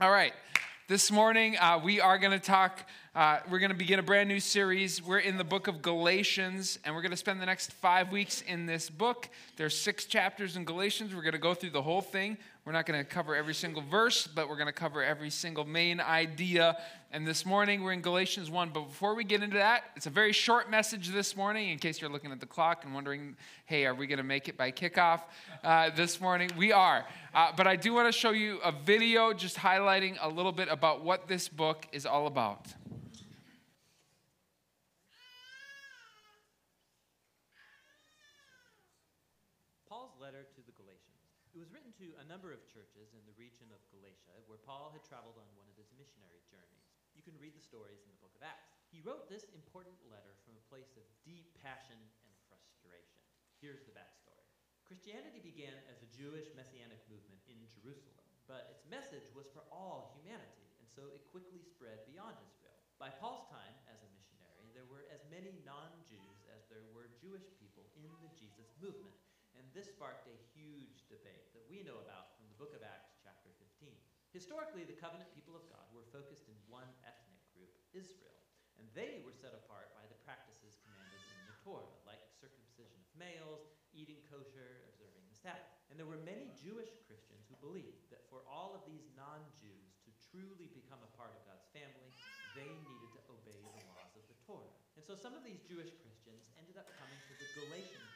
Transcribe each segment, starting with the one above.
All right. This morning, uh, we are going to talk, uh, we're going to begin a brand new series. We're in the book of Galatians, and we're going to spend the next five weeks in this book. There's six chapters in Galatians. We're going to go through the whole thing. We're not going to cover every single verse, but we're going to cover every single main idea. And this morning, we're in Galatians 1. But before we get into that, it's a very short message this morning, in case you're looking at the clock and wondering, hey, are we going to make it by kickoff uh, this morning? We are. Uh, but I do want to show you a video just highlighting a little bit about what this book is all about. Paul's letter to the Galatians. It was written to a number of churches in the region of Galatia where Paul had traveled on one of his missionary journeys. You can read the stories in the book of Acts. He wrote this important letter from a place of deep passion and frustration. Here's the backstory Christianity began as a Jewish messianic movement in Jerusalem, but its message was for all humanity, and so it quickly spread beyond Israel. By Paul's time as a missionary, there were as many non Jews as there were Jewish people in the Jesus movement. And this sparked a huge debate that we know about from the book of Acts, chapter 15. Historically, the covenant people of God were focused in one ethnic group, Israel, and they were set apart by the practices commanded in the Torah, like circumcision of males, eating kosher, observing the Sabbath. And there were many Jewish Christians who believed that for all of these non Jews to truly become a part of God's family, they needed to obey the laws of the Torah. And so some of these Jewish Christians ended up coming to the Galatian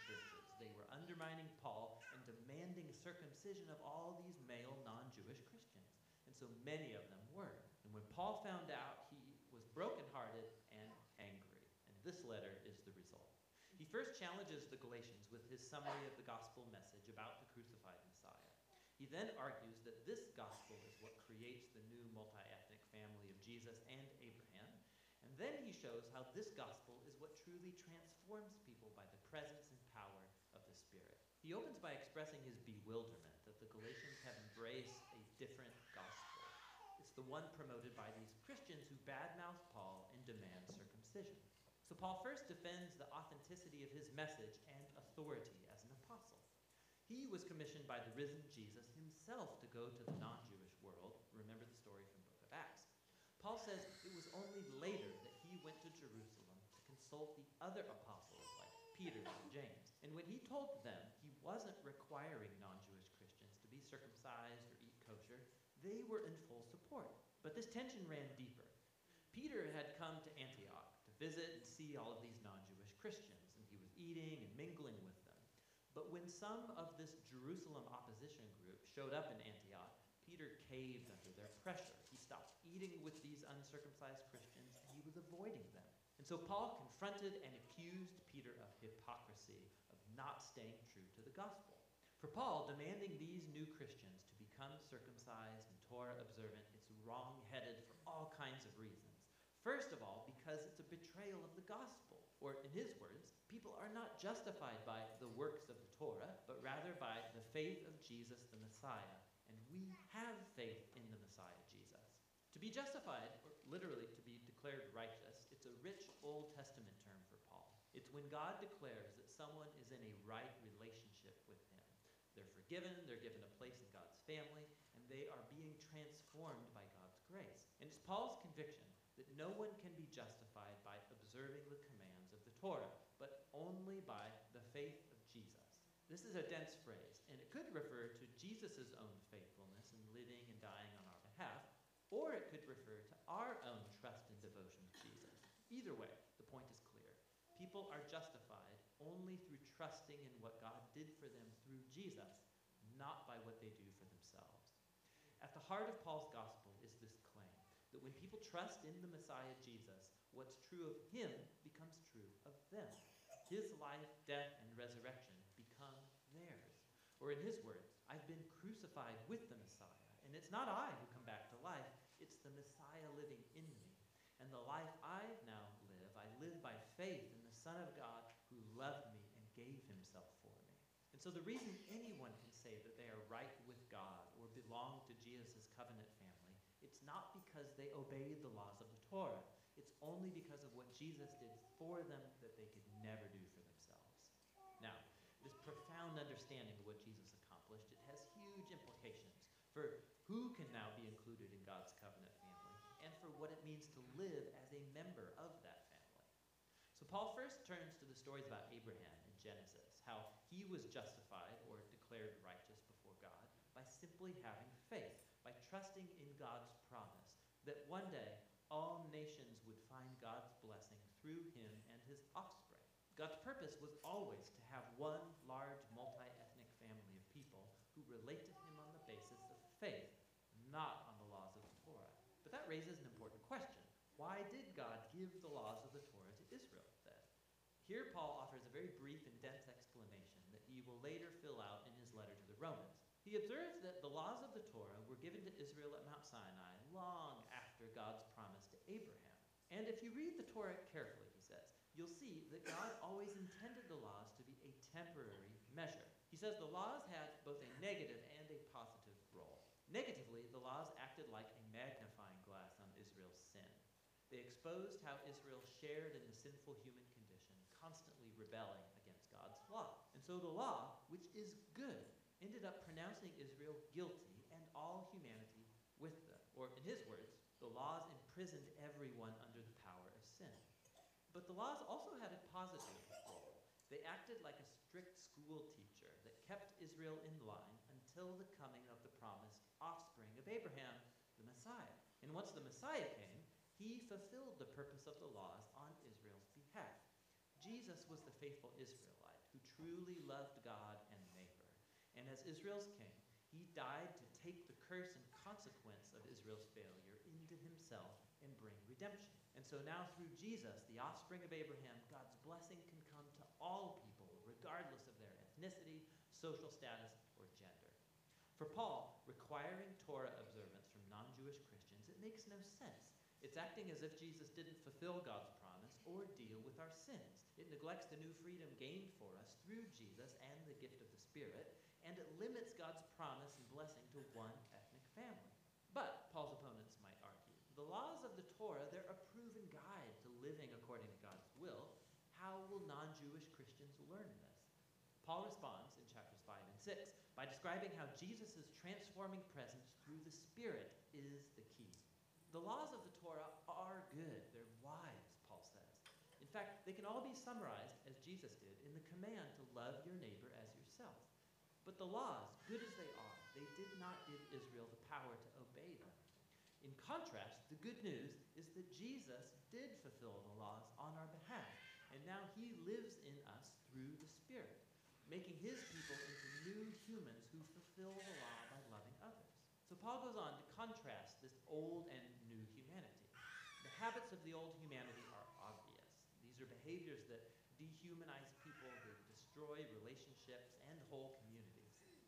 undermining Paul and demanding circumcision of all these male non Jewish Christians. And so many of them were. And when Paul found out, he was brokenhearted and angry. And this letter is the result. He first challenges the Galatians with his summary of the gospel message about the crucified Messiah. He then argues that this gospel is what creates the new multi ethnic family of Jesus and Abraham. And then he shows how this gospel is what truly transforms people by the presence and power of the Spirit. He opens by expressing his bewilderment that the Galatians have embraced a different gospel. It's the one promoted by these Christians who badmouth Paul and demand circumcision. So Paul first defends the authenticity of his message and authority as an apostle. He was commissioned by the risen Jesus himself to go to the non-Jewish world. Remember the story from book of Acts. Paul says it was only later that he went to Jerusalem to consult the other apostles like Peter and James. And when he told them he wasn't requiring non-Jewish Christians to be circumcised or eat kosher, they were in full support. But this tension ran deeper. Peter had come to Antioch to visit and see all of these non-Jewish Christians, and he was eating and mingling with them. But when some of this Jerusalem opposition group showed up in Antioch, Peter caved under their pressure. He stopped eating with these uncircumcised Christians, and he was avoiding them. And so Paul confronted and accused Peter of hypocrisy, of not staying the gospel. For Paul, demanding these new Christians to become circumcised and Torah observant is wrong headed for all kinds of reasons. First of all, because it's a betrayal of the gospel. Or, in his words, people are not justified by the works of the Torah, but rather by the faith of Jesus the Messiah. And we have faith in the Messiah, Jesus. To be justified, or literally to be declared righteous, it's a rich Old Testament term for Paul. It's when God declares that someone is in a right relationship forgiven, they're given a place in God's family, and they are being transformed by God's grace. And it's Paul's conviction that no one can be justified by observing the commands of the Torah, but only by the faith of Jesus. This is a dense phrase, and it could refer to Jesus' own faithfulness in living and dying on our behalf, or it could refer to our own trust and devotion to Jesus. Either way, the point is clear. People are justified only through trusting in what God did for them through Jesus, not by what they do for themselves. At the heart of Paul's gospel is this claim that when people trust in the Messiah Jesus, what's true of him becomes true of them. His life, death, and resurrection become theirs. Or in his words, I've been crucified with the Messiah, and it's not I who come back to life, it's the Messiah living in me. And the life I now live, I live by faith in the Son of God who loved me and gave himself for me. And so the reason anyone say that they are right with God or belong to Jesus' covenant family, it's not because they obeyed the laws of the Torah. It's only because of what Jesus did for them that they could never do for themselves. Now, this profound understanding of what Jesus accomplished, it has huge implications for who can now be included in God's covenant family, and for what it means to live as a member of that family. So Paul first turns to the stories about Abraham in Genesis, how he was justified or declared righteous before God by simply having faith, by trusting in God's promise that one day all nations would find God's blessing through him and his offspring. God's purpose was always to have one large multi-ethnic family of people who relate to him on the basis of faith, not on the laws of the Torah. But that raises an important question. Why did God give the laws of the Torah to Israel then? Here Paul offers a very brief and dense explanation that he will later fill out in his letter to the Romans. He observes that the laws of the Torah were given to Israel at Mount Sinai long after God's promise to Abraham. And if you read the Torah carefully, he says, you'll see that God always intended the laws to be a temporary measure. He says the laws had both a negative and a positive role. Negatively, the laws acted like a magnifying glass on Israel's sin. They exposed how Israel shared in the sinful human condition, constantly rebelling against God's law. And so the law, which is good, ended up pronouncing Israel guilty and all humanity with them. Or, in his words, the laws imprisoned everyone under the power of sin. But the laws also had a positive role. They acted like a strict school teacher that kept Israel in line until the coming of the promised offspring of Abraham, the Messiah. And once the Messiah came, he fulfilled the purpose of the laws on Israel's behalf. Jesus was the faithful Israelite who truly loved God. And as Israel's king, he died to take the curse and consequence of Israel's failure into himself and bring redemption. And so now through Jesus, the offspring of Abraham, God's blessing can come to all people, regardless of their ethnicity, social status, or gender. For Paul, requiring Torah observance from non-Jewish Christians, it makes no sense. It's acting as if Jesus didn't fulfill God's promise or deal with our sins. It neglects the new freedom gained for us through Jesus and the gift of the Spirit, and it limits God's promise and blessing to one ethnic family. But, Paul's opponents might argue, the laws of the Torah, they're a proven guide to living according to God's will. How will non-Jewish Christians learn this? Paul responds in chapters 5 and 6 by describing how Jesus' transforming presence through the Spirit is the key. The laws of the Torah are good, they're wise, Paul says. In fact, they can all be summarized, as Jesus did, in the command to love your neighbor as. But the laws, good as they are, they did not give Israel the power to obey them. In contrast, the good news is that Jesus did fulfill the laws on our behalf, and now he lives in us through the Spirit, making his people into new humans who fulfill the law by loving others. So Paul goes on to contrast this old and new humanity. The habits of the old humanity are obvious. These are behaviors that dehumanize people, that destroy relationships and whole.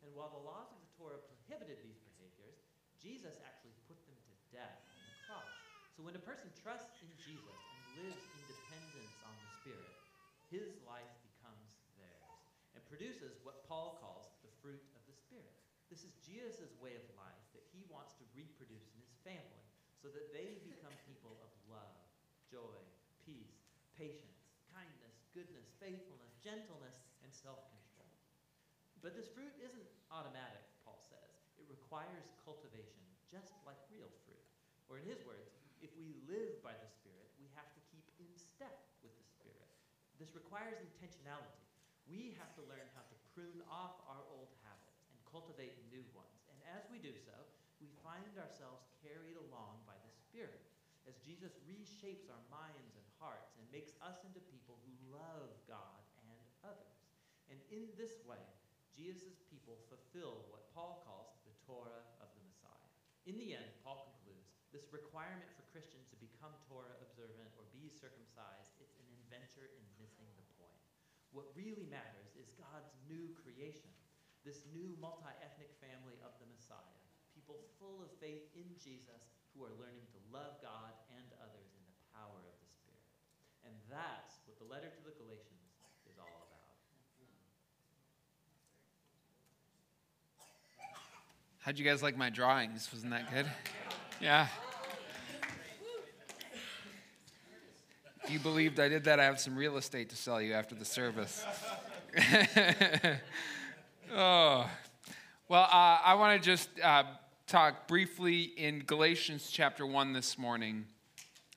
And while the laws of the Torah prohibited these behaviors, Jesus actually put them to death on the cross. So when a person trusts in Jesus and lives in dependence on the Spirit, his life becomes theirs and produces what Paul calls the fruit of the Spirit. This is Jesus' way of life that he wants to reproduce in his family so that they become people of love, joy, peace, patience, kindness, goodness, faithfulness, gentleness, and self control. But this fruit isn't automatic, Paul says. It requires cultivation, just like real fruit. Or, in his words, if we live by the Spirit, we have to keep in step with the Spirit. This requires intentionality. We have to learn how to prune off our old habits and cultivate new ones. And as we do so, we find ourselves carried along by the Spirit as Jesus reshapes our minds and hearts and makes us into people who love God and others. And in this way, Jesus' people fulfill what Paul calls the Torah of the Messiah. In the end, Paul concludes this requirement for Christians to become Torah observant or be circumcised, it's an adventure in missing the point. What really matters is God's new creation, this new multi ethnic family of the Messiah, people full of faith in Jesus who are learning to love God and others in the power of the Spirit. And that's what the letter to the Galatians is all about. How'd you guys like my drawings? Wasn't that good? Yeah. If you believed I did that, I have some real estate to sell you after the service. oh. Well, uh, I want to just uh, talk briefly in Galatians chapter 1 this morning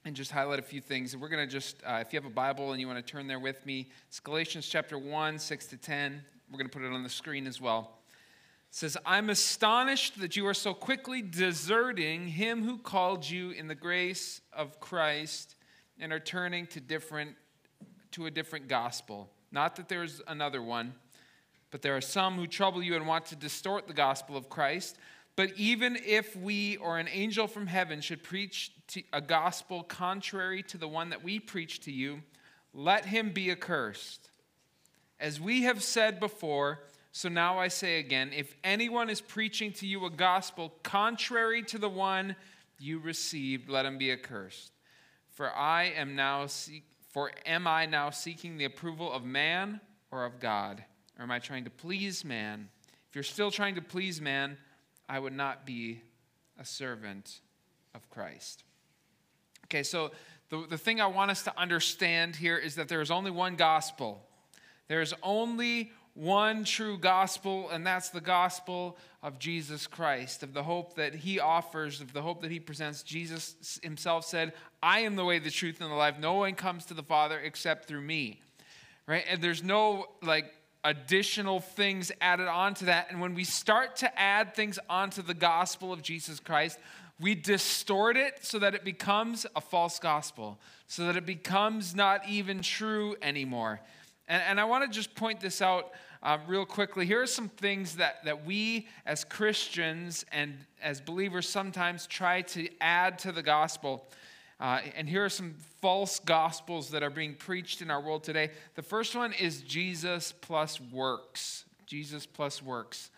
and just highlight a few things. We're going to just, uh, if you have a Bible and you want to turn there with me, it's Galatians chapter 1, 6 to 10. We're going to put it on the screen as well. Says, I'm astonished that you are so quickly deserting him who called you in the grace of Christ and are turning to different to a different gospel. Not that there's another one, but there are some who trouble you and want to distort the gospel of Christ. But even if we or an angel from heaven should preach a gospel contrary to the one that we preach to you, let him be accursed. As we have said before, so now I say again if anyone is preaching to you a gospel contrary to the one you received, let him be accursed. For I am now seek, for am I now seeking the approval of man or of God? Or am I trying to please man? If you're still trying to please man, I would not be a servant of Christ. Okay, so the, the thing I want us to understand here is that there is only one gospel. There is only one true gospel, and that's the gospel of Jesus Christ, of the hope that he offers, of the hope that he presents. Jesus himself said, I am the way, the truth, and the life. No one comes to the Father except through me. Right? And there's no like additional things added onto that. And when we start to add things onto the gospel of Jesus Christ, we distort it so that it becomes a false gospel, so that it becomes not even true anymore. And, and I want to just point this out um, real quickly. Here are some things that, that we as Christians and as believers sometimes try to add to the gospel. Uh, and here are some false gospels that are being preached in our world today. The first one is Jesus plus works. Jesus plus works.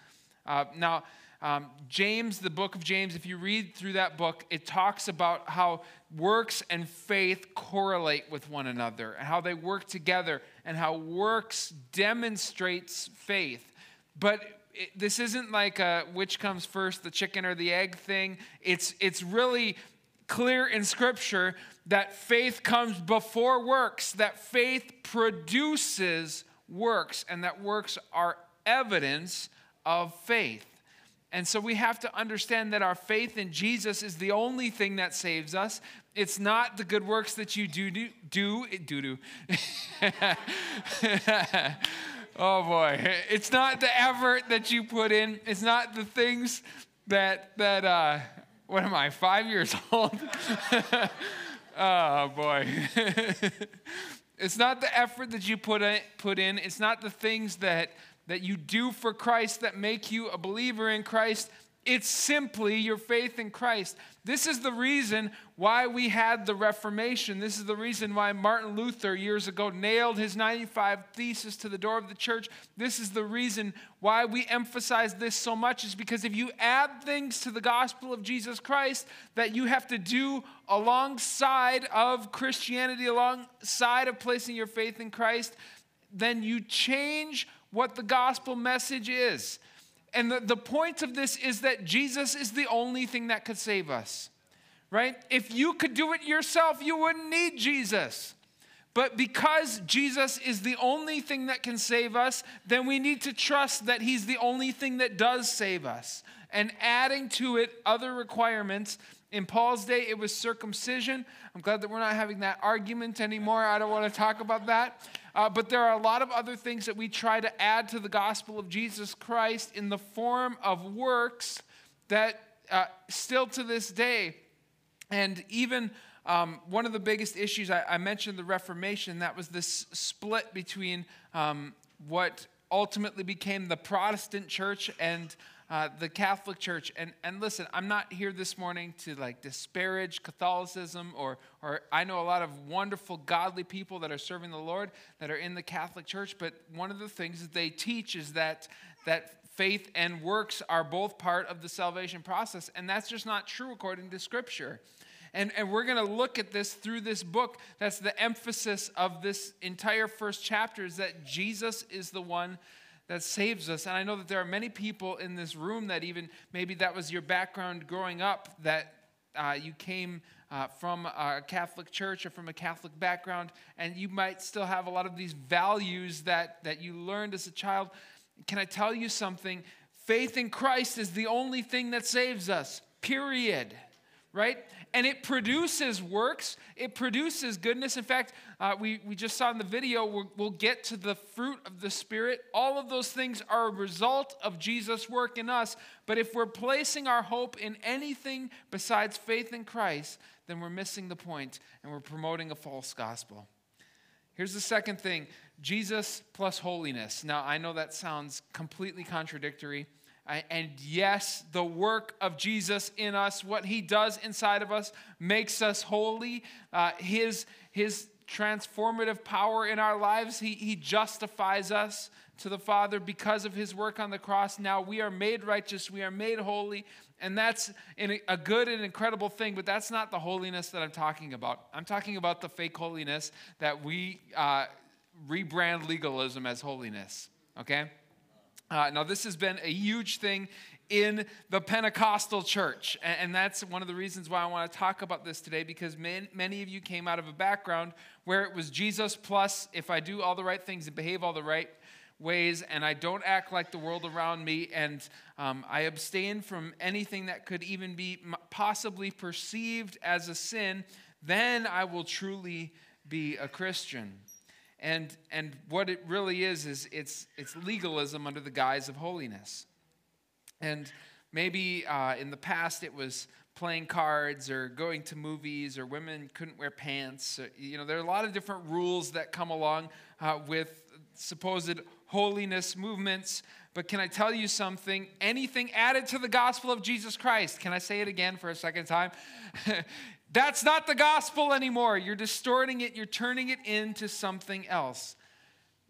Uh, now, um, James, the book of James, if you read through that book, it talks about how works and faith correlate with one another and how they work together and how works demonstrates faith. But it, this isn't like a which comes first, the chicken or the egg thing. It's, it's really clear in Scripture that faith comes before works, that faith produces works, and that works are evidence of faith. And so we have to understand that our faith in Jesus is the only thing that saves us. It's not the good works that you do do do do. oh boy, it's not the effort that you put in. It's not the things that that. Uh, what am I? Five years old. oh boy. it's not the effort that you put in, put in. It's not the things that that you do for Christ that make you a believer in Christ. It's simply your faith in Christ. This is the reason why we had the Reformation. This is the reason why Martin Luther years ago nailed his 95 Thesis to the door of the church. This is the reason why we emphasize this so much, is because if you add things to the gospel of Jesus Christ that you have to do alongside of Christianity, alongside of placing your faith in Christ, then you change what the gospel message is. And the, the point of this is that Jesus is the only thing that could save us, right? If you could do it yourself, you wouldn't need Jesus. But because Jesus is the only thing that can save us, then we need to trust that He's the only thing that does save us. And adding to it other requirements. In Paul's day, it was circumcision. I'm glad that we're not having that argument anymore. I don't want to talk about that. Uh, but there are a lot of other things that we try to add to the gospel of Jesus Christ in the form of works that uh, still to this day, and even um, one of the biggest issues I, I, mentioned the Reformation, that was this split between um, what ultimately became the Protestant church and uh, the Catholic Church. And, and listen, I'm not here this morning to like disparage Catholicism or, or I know a lot of wonderful, godly people that are serving the Lord that are in the Catholic Church. But one of the things that they teach is that, that faith and works are both part of the salvation process. And that's just not true according to Scripture. And, and we're going to look at this through this book. That's the emphasis of this entire first chapter is that Jesus is the one that saves us. And I know that there are many people in this room that even maybe that was your background growing up, that uh, you came uh, from a Catholic church or from a Catholic background, and you might still have a lot of these values that, that you learned as a child. Can I tell you something? faith in Christ is the only thing that saves us, period. Right? And it produces works, it produces goodness. In fact, uh, we, we just saw in the video, we'll, we'll get to the fruit of the Spirit. All of those things are a result of Jesus' work in us. But if we're placing our hope in anything besides faith in Christ, then we're missing the point and we're promoting a false gospel. Here's the second thing Jesus plus holiness. Now, I know that sounds completely contradictory. And yes, the work of Jesus in us, what he does inside of us, makes us holy. Uh, his, his transformative power in our lives, he, he justifies us to the Father because of his work on the cross. Now we are made righteous, we are made holy, and that's a good and incredible thing, but that's not the holiness that I'm talking about. I'm talking about the fake holiness that we uh, rebrand legalism as holiness, okay? Uh, now, this has been a huge thing in the Pentecostal church. And, and, that's one of the reasons why I want to talk about this today because man, many of you came out of a background where it was Jesus plus if I do all the right things and behave all the right ways and I don't act like the world around me and um, I abstain from anything that could even be possibly perceived as a sin, then I will truly be a Christian. And, and what it really is, is it's, it's legalism under the guise of holiness. And maybe uh, in the past it was playing cards or going to movies or women couldn't wear pants. You know, there are a lot of different rules that come along uh, with supposed holiness movements. But can I tell you something? Anything added to the gospel of Jesus Christ, can I say it again for a second time? That's not the gospel anymore. You're distorting it, you're turning it into something else.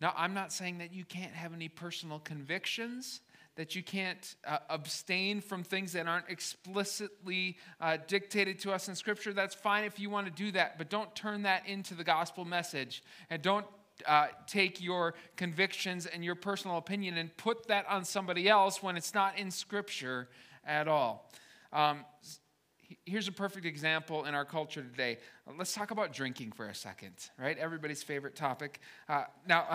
Now, I'm not saying that you can't have any personal convictions, that you can't uh, abstain from things that aren't explicitly uh, dictated to us in Scripture. That's fine if you want to do that, but don't turn that into the gospel message. And don't uh, take your convictions and your personal opinion and put that on somebody else when it's not in Scripture at all. Um, here's a perfect example in our culture today. Let's talk about drinking for a second, right? Everybody's favorite topic. Uh, now,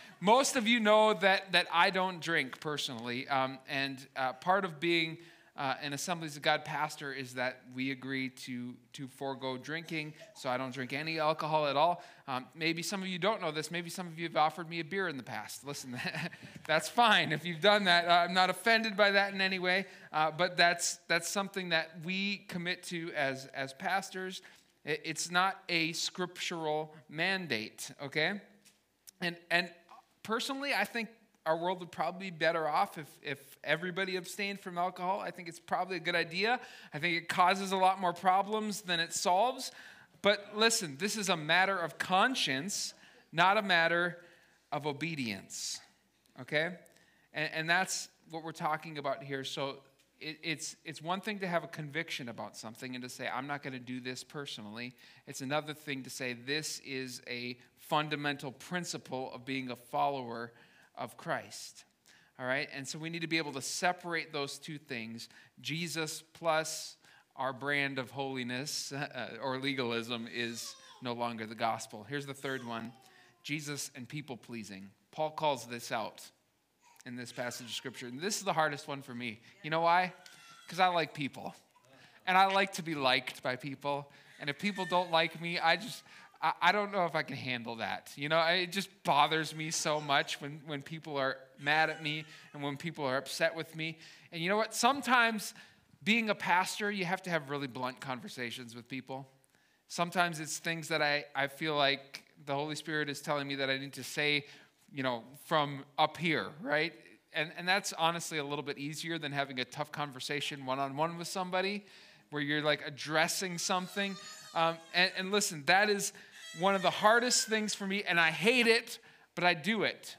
most of you know that, that I don't drink personally, um, and uh, part of being uh, an Assemblies of God pastor is that we agree to, to forego drinking, so I don't drink any alcohol at all. Um, maybe some of you don't know this. Maybe some of you have offered me a beer in the past. Listen, that's fine if you've done that. I'm not offended by that in any way, uh, but that's, that's something that we commit to as, as pastors. It's not a scriptural mandate, okay? And, and personally, I think our world would probably be better off if, if everybody abstained from alcohol. I think it's probably a good idea. I think it causes a lot more problems than it solves. But listen, this is a matter of conscience, not a matter of obedience. Okay? And, and that's what we're talking about here. So it, it's, it's one thing to have a conviction about something and to say, I'm not going to do this personally. It's another thing to say, this is a fundamental principle of being a follower of Christ. All right? And so we need to be able to separate those two things Jesus plus our brand of holiness uh, or legalism is no longer the gospel. Here's the third one Jesus and people pleasing. Paul calls this out in this passage of scripture. And this is the hardest one for me. You know why? Because I like people. And I like to be liked by people. And if people don't like me, I just, I, don't know if I can handle that. You know, it just bothers me so much when, when people are mad at me and when people are upset with me. And you know what? Sometimes being a pastor, you have to have really blunt conversations with people. Sometimes it's things that I, I feel like the Holy Spirit is telling me that I need to say, you know, from up here, right? And, and that's honestly a little bit easier than having a tough conversation one on one with somebody where you're like addressing something. Um, and, and listen, that is one of the hardest things for me, and I hate it, but I do it.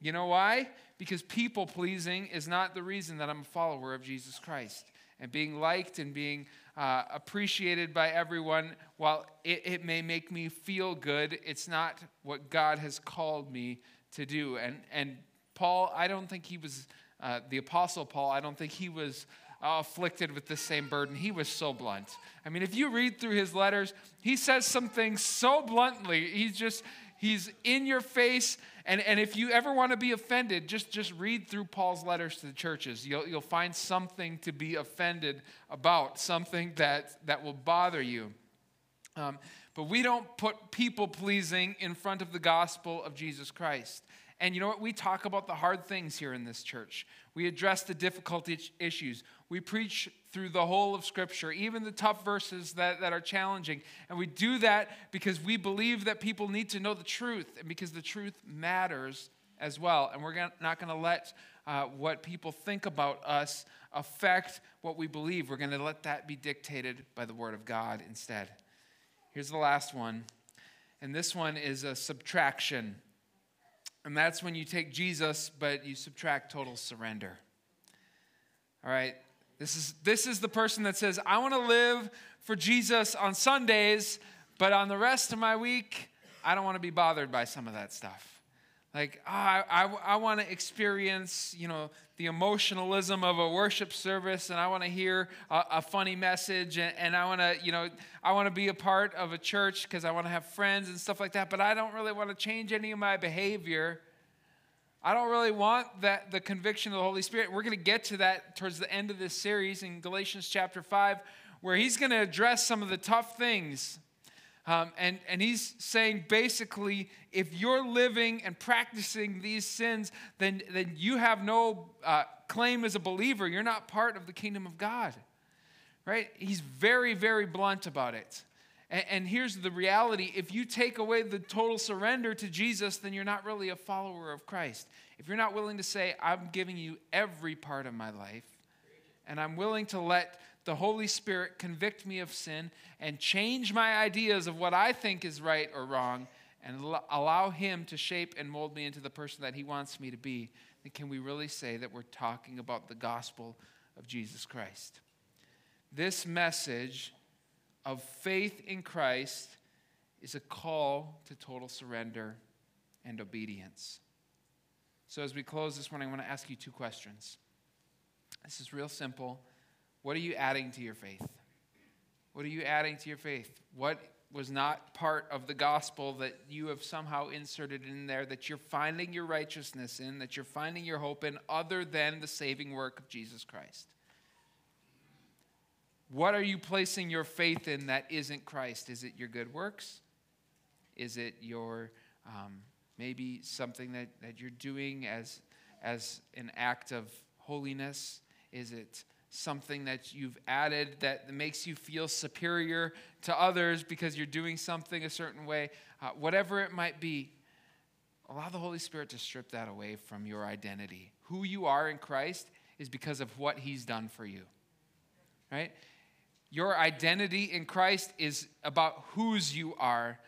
You know why? Because people pleasing is not the reason that I'm a follower of Jesus Christ. And being liked and being uh, appreciated by everyone, while it, it may make me feel good, it's not what God has called me to do. And, and Paul, I don't think he was, uh, the Apostle Paul, I don't think he was afflicted with the same burden. He was so blunt. I mean, if you read through his letters, he says some things so bluntly. He's just, he's in your face. And, and if you ever want to be offended, just, just read through Paul's letters to the churches. You'll, you'll find something to be offended about, something that, that will bother you. Um, but we don't put people pleasing in front of the gospel of Jesus Christ. And you know what? We talk about the hard things here in this church. We address the difficult issues. We preach through the whole of Scripture, even the tough verses that, that are challenging. And we do that because we believe that people need to know the truth and because the truth matters as well. And we're not going to let uh, what people think about us affect what we believe. We're going to let that be dictated by the Word of God instead. Here's the last one. And this one is a subtraction. And that's when you take Jesus, but you subtract total surrender. All right? This is, this is the person that says, I want to live for Jesus on Sundays, but on the rest of my week, I don't want to be bothered by some of that stuff. Like, oh, I, I, I want to experience, you know, the emotionalism of a worship service, and I want to hear a, a, funny message, and, and I want to, you know, I want to be a part of a church because I want to have friends and stuff like that, but I don't really want to change any of my behavior. I don't really want that the conviction of the Holy Spirit. We're going to get to that towards the end of this series in Galatians chapter 5, where he's going to address some of the tough things um, and, and he's saying basically, if you're living and practicing these sins, then, then you have no uh, claim as a believer. You're not part of the kingdom of God. Right? He's very, very blunt about it. And, and here's the reality if you take away the total surrender to Jesus, then you're not really a follower of Christ. If you're not willing to say, I'm giving you every part of my life, and I'm willing to let the Holy Spirit convict me of sin and change my ideas of what I think is right or wrong and allow Him to shape and mold me into the person that He wants me to be, then can we really say that we're talking about the gospel of Jesus Christ? This message of faith in Christ is a call to total surrender and obedience. So, as we close this morning, I want to ask you two questions. This is real simple. What are you adding to your faith? What are you adding to your faith? What was not part of the gospel that you have somehow inserted in there, that you're finding your righteousness in, that you're finding your hope in, other than the saving work of Jesus Christ? What are you placing your faith in that isn't Christ? Is it your good works? Is it your um, maybe something that, that you're doing as, as an act of holiness? Is it something that you've added that makes you feel superior to others because you're doing something a certain way, uh, whatever it might be, allow the Holy Spirit to strip that away from your identity. Who you are in Christ is because of what He's done for you, right? Your identity in Christ is about whose you are,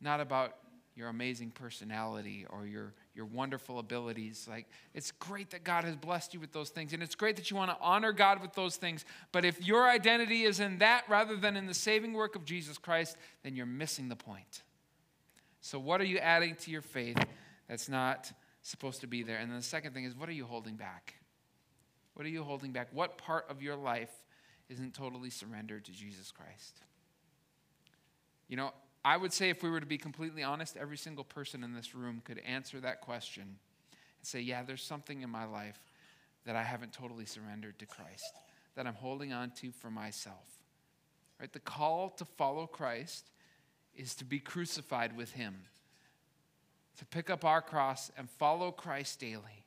not about your amazing personality or your your wonderful abilities. Like, it's great that God has blessed you with those things, and it's great that you want to honor God with those things. But if your identity is in that rather than in the saving work of Jesus Christ, then you're missing the point. So, what are you adding to your faith that's not supposed to be there? And then the second thing is, what are you holding back? What are you holding back? What part of your life isn't totally surrendered to Jesus Christ? You know, I would say, if we were to be completely honest, every single person in this room could answer that question and say, Yeah, there's something in my life that I haven't totally surrendered to Christ, that I'm holding on to for myself. Right? The call to follow Christ is to be crucified with Him, to pick up our cross and follow Christ daily.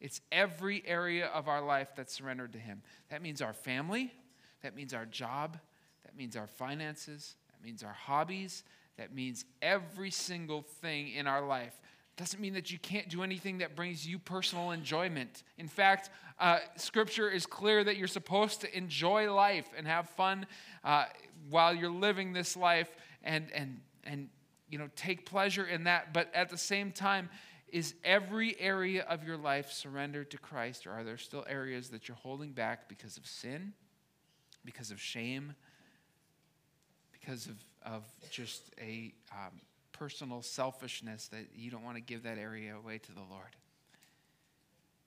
It's every area of our life that's surrendered to Him. That means our family, that means our job, that means our finances, means our hobbies. That means every single thing in our life. Doesn't mean that you can't do anything that brings you personal enjoyment. In fact, uh, Scripture is clear that you're supposed to enjoy life and have fun uh, while you're living this life, and and and you know take pleasure in that. But at the same time, is every area of your life surrendered to Christ, or are there still areas that you're holding back because of sin, because of shame? Because of, of just a um, personal selfishness that you don't want to give that area away to the Lord.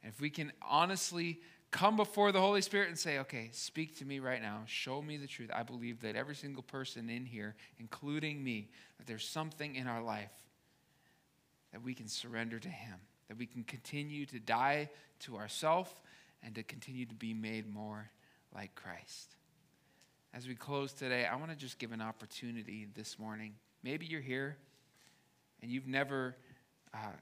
And if we can honestly come before the Holy Spirit and say, okay, speak to me right now. Show me the truth. I believe that every single person in here, including me, that there's something in our life that we can surrender to Him, that we can continue to die to ourselves and to continue to be made more like Christ. As we close today, I want to just give an opportunity this morning. Maybe you're here and you've never uh,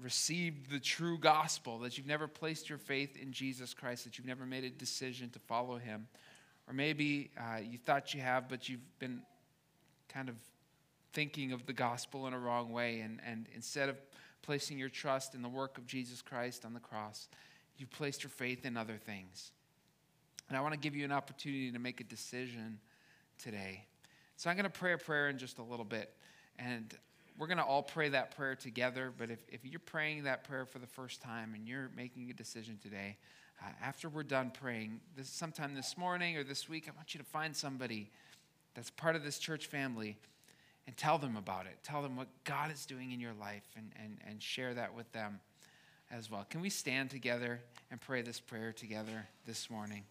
received the true gospel, that you've never placed your faith in Jesus Christ, that you've never made a decision to follow him. Or maybe uh, you thought you have, but you've been kind of thinking of the gospel in a wrong way. And, and instead of placing your trust in the work of Jesus Christ on the cross, you've placed your faith in other things. And I want to give you an opportunity to make a decision today. So I'm going to pray a prayer in just a little bit. And we're going to all pray that prayer together. But if, if you're praying that prayer for the first time and you're making a decision today, uh, after we're done praying, this sometime this morning or this week, I want you to find somebody that's part of this church family and tell them about it. Tell them what God is doing in your life and, and, and share that with them as well. Can we stand together and pray this prayer together this morning?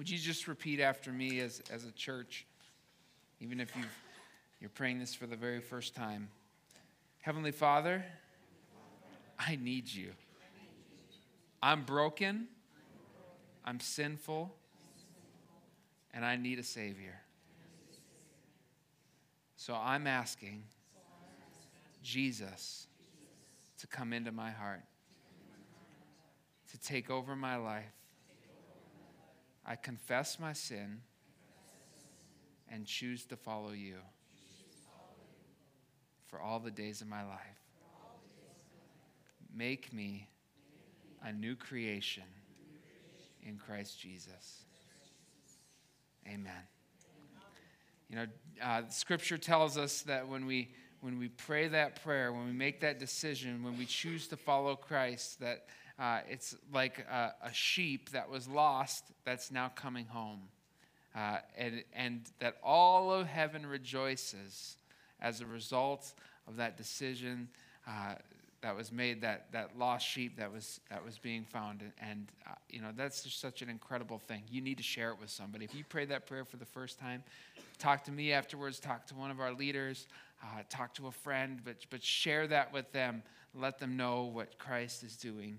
Would you just repeat after me as, as a church, even if you've you're praying this for the very first time. Heavenly Father, I need you. I'm broken, I'm sinful, and I need a Savior. So I'm asking Jesus to come into my heart, to take over my life. I confess my sin and choose to follow you for all the days of my life. Make me a new creation in Christ Jesus. Amen. You know, uh, Scripture tells us that when we when we pray that prayer, when we make that decision, when we choose to follow Christ, that uh, it's like a, a, sheep that was lost that's now coming home, uh, and and that all of heaven rejoices as a result of that decision uh, that was made, that, that lost sheep that was, that was being found. And, and uh, you know, that's just such an incredible thing. You need to share it with somebody. If you prayed that prayer for the first time, talk to me afterwards, talk to one of our leaders, uh, talk to a friend, but, but share that with them. Let them know what Christ is doing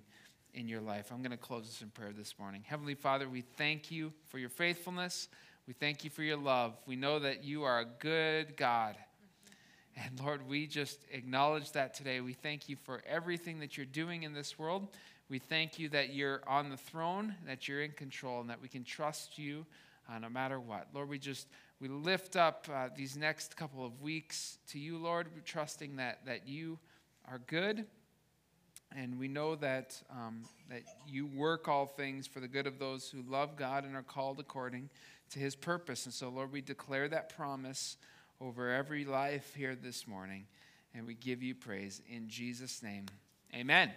in your life. I'm going to close this in prayer this morning. Heavenly Father, we thank you for your faithfulness. We thank you for your love. We know that you are a good God. And Lord, we just acknowledge that today. We thank you for everything that you're doing in this world. We thank you that you're on the throne, that you're in control, and that we can trust you uh, no matter what. Lord, we just we lift up uh, these next couple of weeks to you, Lord, trusting that that you are good, and we know that um, that you work all things for the good of those who love God and are called according to His purpose. And so, Lord, we declare that promise over every life here this morning. And we give you praise in Jesus' name. Amen.